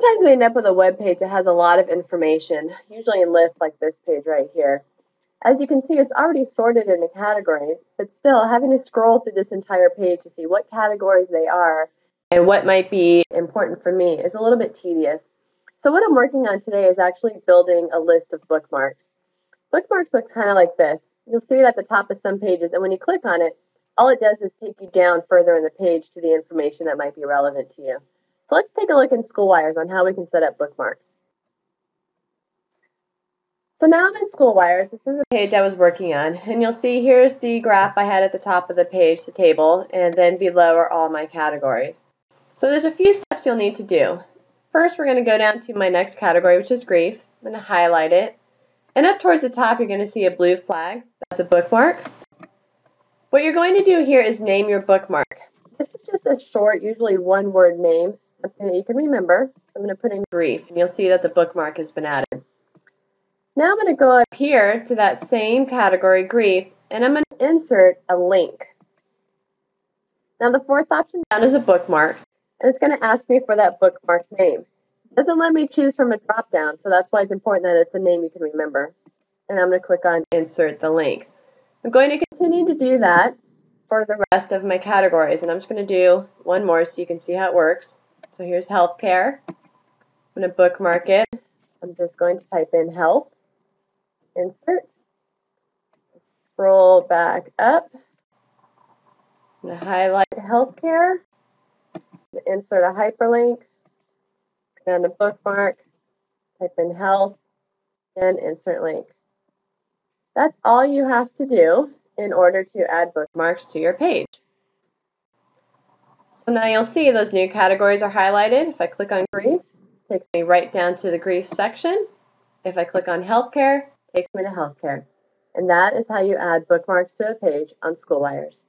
Sometimes we end up with a web page that has a lot of information, usually in lists like this page right here. As you can see, it's already sorted into categories, but still having to scroll through this entire page to see what categories they are and what might be important for me is a little bit tedious. So what I'm working on today is actually building a list of bookmarks. Bookmarks look kind of like this. You'll see it at the top of some pages, and when you click on it, all it does is take you down further in the page to the information that might be relevant to you. So let's take a look in SchoolWires on how we can set up bookmarks. So now I'm in SchoolWires. This is a page I was working on, and you'll see here's the graph I had at the top of the page, the table, and then below are all my categories. So there's a few steps you'll need to do. First, we're going to go down to my next category, which is grief. I'm going to highlight it. And up towards the top, you're going to see a blue flag. That's a bookmark. What you're going to do here is name your bookmark. This is just a short, usually one-word name that you can remember. I'm going to put in grief, and you'll see that the bookmark has been added. Now I'm going to go up here to that same category, grief, and I'm going to insert a link. Now the fourth option down is a bookmark, and it's going to ask me for that bookmark name. It doesn't let me choose from a drop-down, so that's why it's important that it's a name you can remember. And I'm going to click on Insert the Link. I'm going to continue to do that for the rest of my categories, and I'm just going to do one more so you can see how it works. So here's healthcare. I'm going to bookmark it. I'm just going to type in help, insert, scroll back up. I'm going to highlight healthcare, insert a hyperlink, and a bookmark, type in health, and insert link. That's all you have to do in order to add bookmarks to your page. So now you'll see those new categories are highlighted. If I click on grief, it takes me right down to the grief section. If I click on healthcare, it takes me to healthcare. And that is how you add bookmarks to a page on SchoolWires.